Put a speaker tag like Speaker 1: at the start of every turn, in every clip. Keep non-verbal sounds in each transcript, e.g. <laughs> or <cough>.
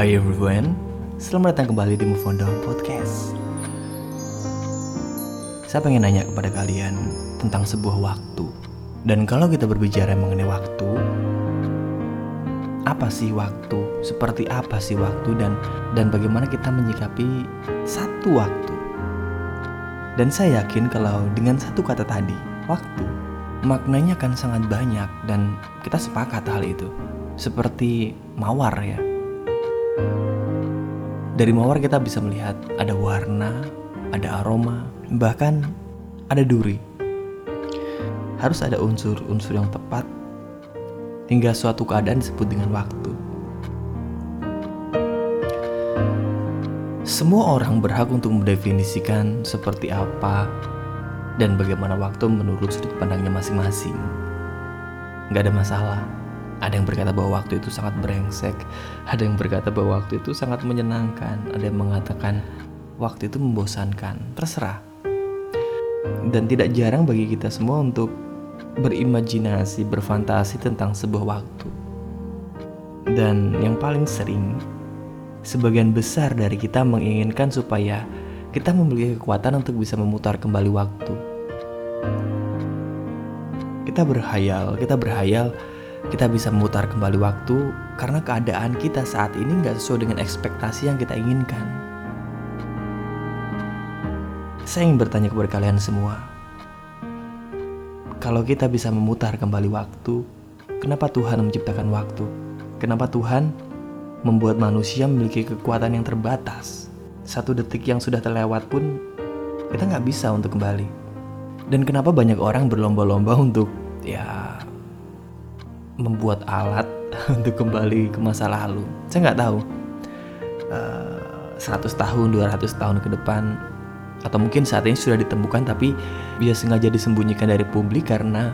Speaker 1: Hai everyone, selamat datang kembali di Move On Down Podcast. Saya pengen nanya kepada kalian tentang sebuah waktu. Dan kalau kita berbicara mengenai waktu, apa sih waktu? Seperti apa sih waktu dan dan bagaimana kita menyikapi satu waktu? Dan saya yakin kalau dengan satu kata tadi, waktu, maknanya akan sangat banyak dan kita sepakat hal itu. Seperti mawar ya. Dari mawar kita bisa melihat ada warna, ada aroma, bahkan ada duri. Harus ada unsur-unsur yang tepat hingga suatu keadaan disebut dengan waktu. Semua orang berhak untuk mendefinisikan seperti apa dan bagaimana waktu menurut sudut pandangnya masing-masing. Gak ada masalah. Ada yang berkata bahwa waktu itu sangat brengsek, ada yang berkata bahwa waktu itu sangat menyenangkan, ada yang mengatakan waktu itu membosankan. Terserah. Dan tidak jarang bagi kita semua untuk berimajinasi, berfantasi tentang sebuah waktu. Dan yang paling sering, sebagian besar dari kita menginginkan supaya kita memiliki kekuatan untuk bisa memutar kembali waktu. Kita berhayal, kita berhayal kita bisa memutar kembali waktu karena keadaan kita saat ini nggak sesuai dengan ekspektasi yang kita inginkan. Saya ingin bertanya kepada kalian semua, kalau kita bisa memutar kembali waktu, kenapa Tuhan menciptakan waktu? Kenapa Tuhan membuat manusia memiliki kekuatan yang terbatas? Satu detik yang sudah terlewat pun kita nggak bisa untuk kembali. Dan kenapa banyak orang berlomba-lomba untuk ya membuat alat <laughs> untuk kembali ke masa lalu. Saya nggak tahu. Uh, eh, 100 tahun, 200 tahun ke depan atau mungkin saat ini sudah ditemukan tapi bisa sengaja disembunyikan dari publik karena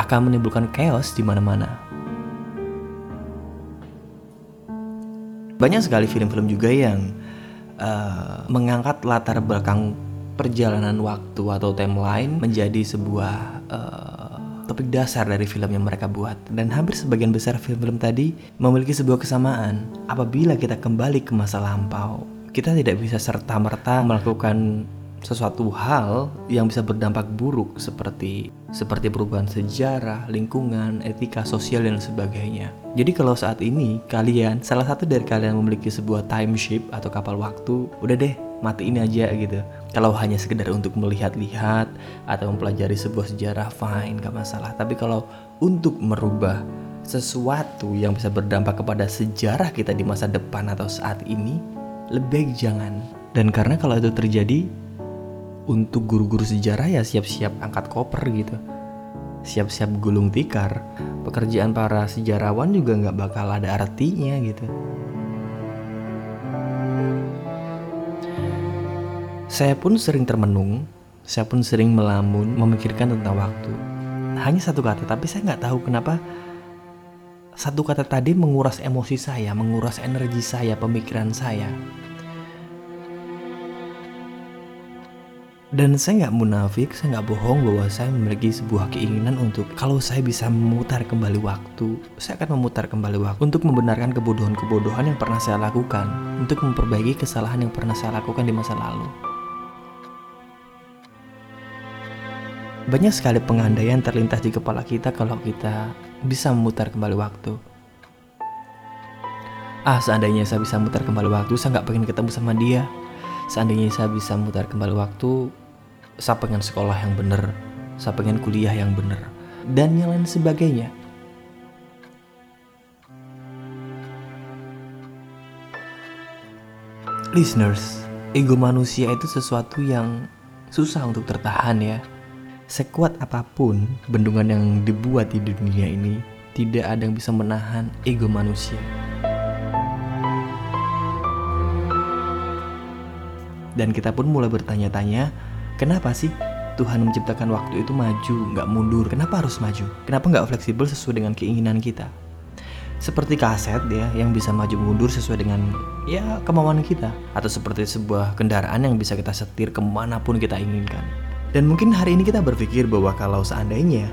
Speaker 1: akan menimbulkan chaos di mana-mana. Banyak sekali film-film juga yang uh, mengangkat latar belakang perjalanan waktu atau timeline menjadi sebuah uh, topik dasar dari film yang mereka buat. Dan hampir sebagian besar film-film tadi memiliki sebuah kesamaan. Apabila kita kembali ke masa lampau, kita tidak bisa serta-merta melakukan sesuatu hal yang bisa berdampak buruk seperti seperti perubahan sejarah, lingkungan, etika sosial dan sebagainya. Jadi kalau saat ini kalian salah satu dari kalian memiliki sebuah time ship atau kapal waktu, udah deh mati ini aja gitu. Kalau hanya sekedar untuk melihat-lihat atau mempelajari sebuah sejarah, fine, gak masalah. Tapi kalau untuk merubah sesuatu yang bisa berdampak kepada sejarah kita di masa depan atau saat ini, lebih jangan. Dan karena kalau itu terjadi, untuk guru-guru sejarah ya siap-siap angkat koper gitu. Siap-siap gulung tikar. Pekerjaan para sejarawan juga nggak bakal ada artinya gitu. Saya pun sering termenung, saya pun sering melamun, memikirkan tentang waktu. Hanya satu kata, tapi saya nggak tahu kenapa satu kata tadi menguras emosi saya, menguras energi saya, pemikiran saya. Dan saya nggak munafik, saya nggak bohong bahwa saya memiliki sebuah keinginan untuk kalau saya bisa memutar kembali waktu, saya akan memutar kembali waktu untuk membenarkan kebodohan-kebodohan yang pernah saya lakukan, untuk memperbaiki kesalahan yang pernah saya lakukan di masa lalu. Banyak sekali pengandaian terlintas di kepala kita kalau kita bisa memutar kembali waktu. Ah, seandainya saya bisa memutar kembali waktu, saya nggak pengen ketemu sama dia. Seandainya saya bisa memutar kembali waktu, saya pengen sekolah yang bener, saya pengen kuliah yang bener, dan yang lain sebagainya. Listeners, ego manusia itu sesuatu yang susah untuk tertahan ya. Sekuat apa pun bendungan yang dibuat di dunia ini, tidak ada yang bisa menahan ego manusia. Dan kita pun mulai bertanya-tanya, kenapa sih Tuhan menciptakan waktu itu maju, nggak mundur? Kenapa harus maju? Kenapa nggak fleksibel sesuai dengan keinginan kita? Seperti kaset ya, yang bisa maju mundur sesuai dengan ya kemauan kita. Atau seperti sebuah kendaraan yang bisa kita setir ke mana pun kita inginkan. Dan mungkin hari ini kita berpikir bahwa kalau seandainya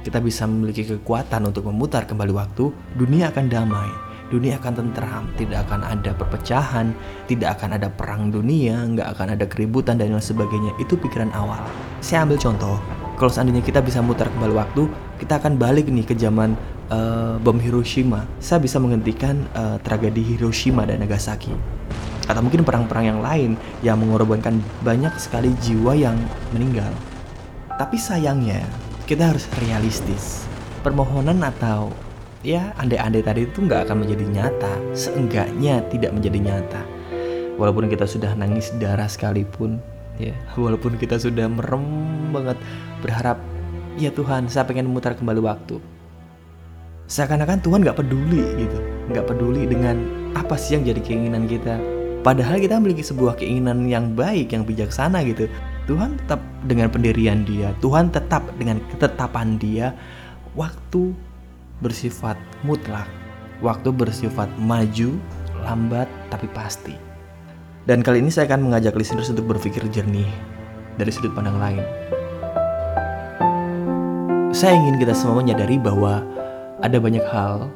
Speaker 1: kita bisa memiliki kekuatan untuk memutar kembali waktu, dunia akan damai, dunia akan tentram, tidak akan ada perpecahan, tidak akan ada perang dunia, nggak akan ada keributan dan lain sebagainya. Itu pikiran awal. Saya ambil contoh, kalau seandainya kita bisa mutar kembali waktu, kita akan balik nih ke zaman uh, bom Hiroshima. Saya bisa menghentikan uh, tragedi Hiroshima dan Nagasaki. Atau mungkin perang-perang yang lain yang mengorbankan banyak sekali jiwa yang meninggal. Tapi sayangnya, kita harus realistis. Permohonan atau ya andai-andai tadi itu nggak akan menjadi nyata seenggaknya tidak menjadi nyata walaupun kita sudah nangis darah sekalipun ya walaupun kita sudah merem banget berharap ya Tuhan saya pengen memutar kembali waktu seakan-akan Tuhan nggak peduli gitu nggak peduli dengan apa sih yang jadi keinginan kita padahal kita memiliki sebuah keinginan yang baik yang bijaksana gitu Tuhan tetap dengan pendirian dia Tuhan tetap dengan ketetapan dia waktu bersifat mutlak, waktu bersifat maju, lambat, tapi pasti. Dan kali ini saya akan mengajak listeners untuk berpikir jernih dari sudut pandang lain. Saya ingin kita semua menyadari bahwa ada banyak hal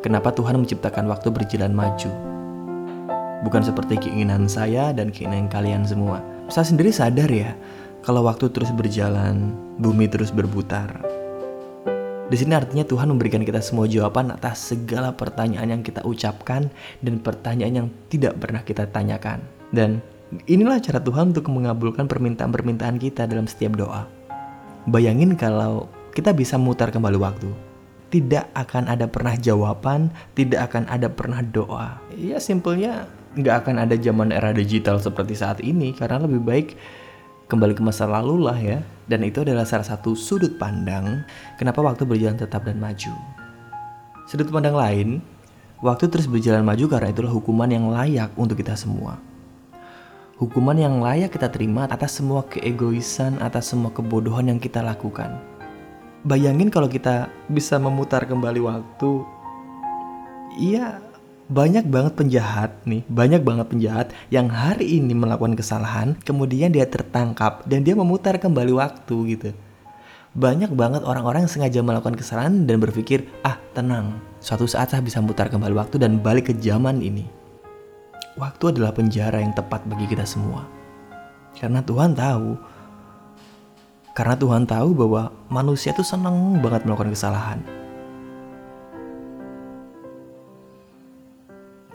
Speaker 1: kenapa Tuhan menciptakan waktu berjalan maju. Bukan seperti keinginan saya dan keinginan kalian semua. Saya sendiri sadar ya, kalau waktu terus berjalan, bumi terus berputar, di sini artinya Tuhan memberikan kita semua jawaban atas segala pertanyaan yang kita ucapkan dan pertanyaan yang tidak pernah kita tanyakan. Dan inilah cara Tuhan untuk mengabulkan permintaan-permintaan kita dalam setiap doa. Bayangin kalau kita bisa memutar kembali waktu. Tidak akan ada pernah jawaban, tidak akan ada pernah doa. Ya simpelnya nggak akan ada zaman era digital seperti saat ini karena lebih baik kembali ke masa lalu lah ya. Dan itu adalah salah satu sudut pandang kenapa waktu berjalan tetap dan maju. Sudut pandang lain, waktu terus berjalan maju karena itulah hukuman yang layak untuk kita semua. Hukuman yang layak kita terima atas semua keegoisan, atas semua kebodohan yang kita lakukan. Bayangin kalau kita bisa memutar kembali waktu, iya banyak banget penjahat nih, banyak banget penjahat yang hari ini melakukan kesalahan, kemudian dia tertangkap dan dia memutar kembali waktu gitu. Banyak banget orang-orang yang sengaja melakukan kesalahan dan berpikir, ah tenang, suatu saat saya bisa memutar kembali waktu dan balik ke zaman ini. Waktu adalah penjara yang tepat bagi kita semua. Karena Tuhan tahu, karena Tuhan tahu bahwa manusia itu senang banget melakukan kesalahan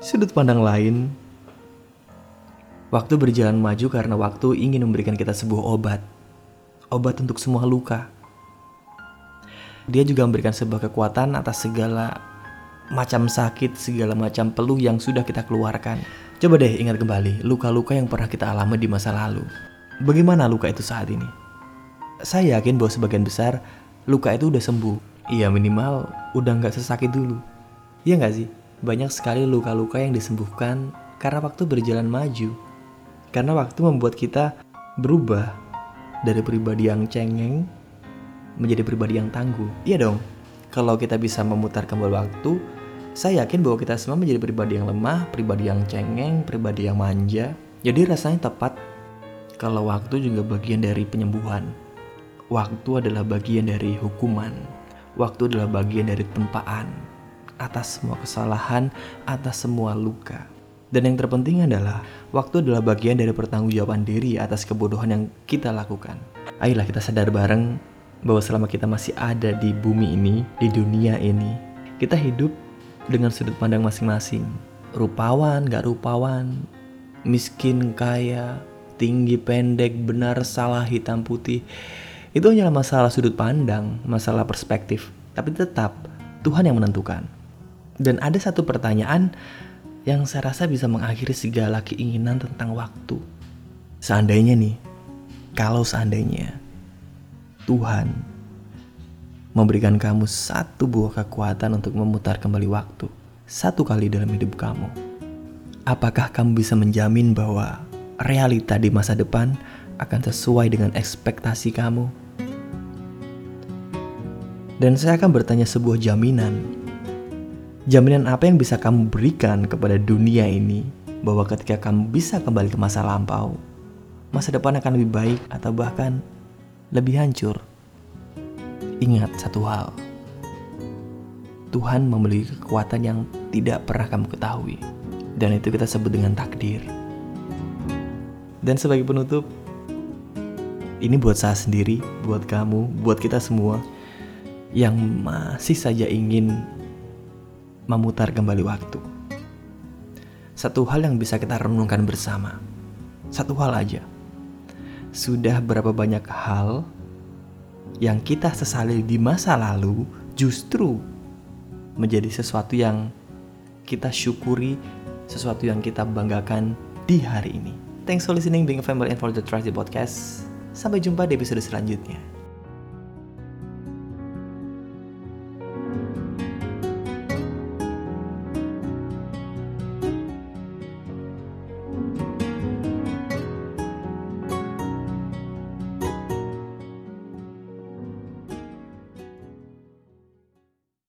Speaker 1: Sudut pandang lain, waktu berjalan maju karena waktu ingin memberikan kita sebuah obat. Obat untuk semua luka. Dia juga memberikan sebuah kekuatan atas segala macam sakit, segala macam peluh yang sudah kita keluarkan. Coba deh ingat kembali luka-luka yang pernah kita alami di masa lalu. Bagaimana luka itu saat ini? Saya yakin bahwa sebagian besar luka itu udah sembuh. Iya minimal udah nggak sesakit dulu. Iya nggak sih? Banyak sekali luka-luka yang disembuhkan karena waktu berjalan maju. Karena waktu membuat kita berubah dari pribadi yang cengeng menjadi pribadi yang tangguh. Iya dong, kalau kita bisa memutar kembali waktu, saya yakin bahwa kita semua menjadi pribadi yang lemah, pribadi yang cengeng, pribadi yang manja. Jadi rasanya tepat kalau waktu juga bagian dari penyembuhan. Waktu adalah bagian dari hukuman. Waktu adalah bagian dari tempaan atas semua kesalahan, atas semua luka. Dan yang terpenting adalah, waktu adalah bagian dari pertanggungjawaban diri atas kebodohan yang kita lakukan. Ayolah kita sadar bareng bahwa selama kita masih ada di bumi ini, di dunia ini, kita hidup dengan sudut pandang masing-masing. Rupawan, gak rupawan, miskin, kaya, tinggi, pendek, benar, salah, hitam, putih. Itu hanyalah masalah sudut pandang, masalah perspektif. Tapi tetap, Tuhan yang menentukan. Dan ada satu pertanyaan yang saya rasa bisa mengakhiri segala keinginan tentang waktu. Seandainya nih, kalau seandainya Tuhan memberikan kamu satu buah kekuatan untuk memutar kembali waktu, satu kali dalam hidup kamu, apakah kamu bisa menjamin bahwa realita di masa depan akan sesuai dengan ekspektasi kamu? Dan saya akan bertanya sebuah jaminan Jaminan apa yang bisa kamu berikan kepada dunia ini bahwa ketika kamu bisa kembali ke masa lampau, masa depan akan lebih baik atau bahkan lebih hancur? Ingat satu hal, Tuhan memiliki kekuatan yang tidak pernah kamu ketahui. Dan itu kita sebut dengan takdir. Dan sebagai penutup, ini buat saya sendiri, buat kamu, buat kita semua yang masih saja ingin memutar kembali waktu. Satu hal yang bisa kita renungkan bersama. Satu hal aja. Sudah berapa banyak hal yang kita sesali di masa lalu justru menjadi sesuatu yang kita syukuri, sesuatu yang kita banggakan di hari ini. Thanks for listening, being a family and for the Trusty Podcast. Sampai jumpa di episode selanjutnya.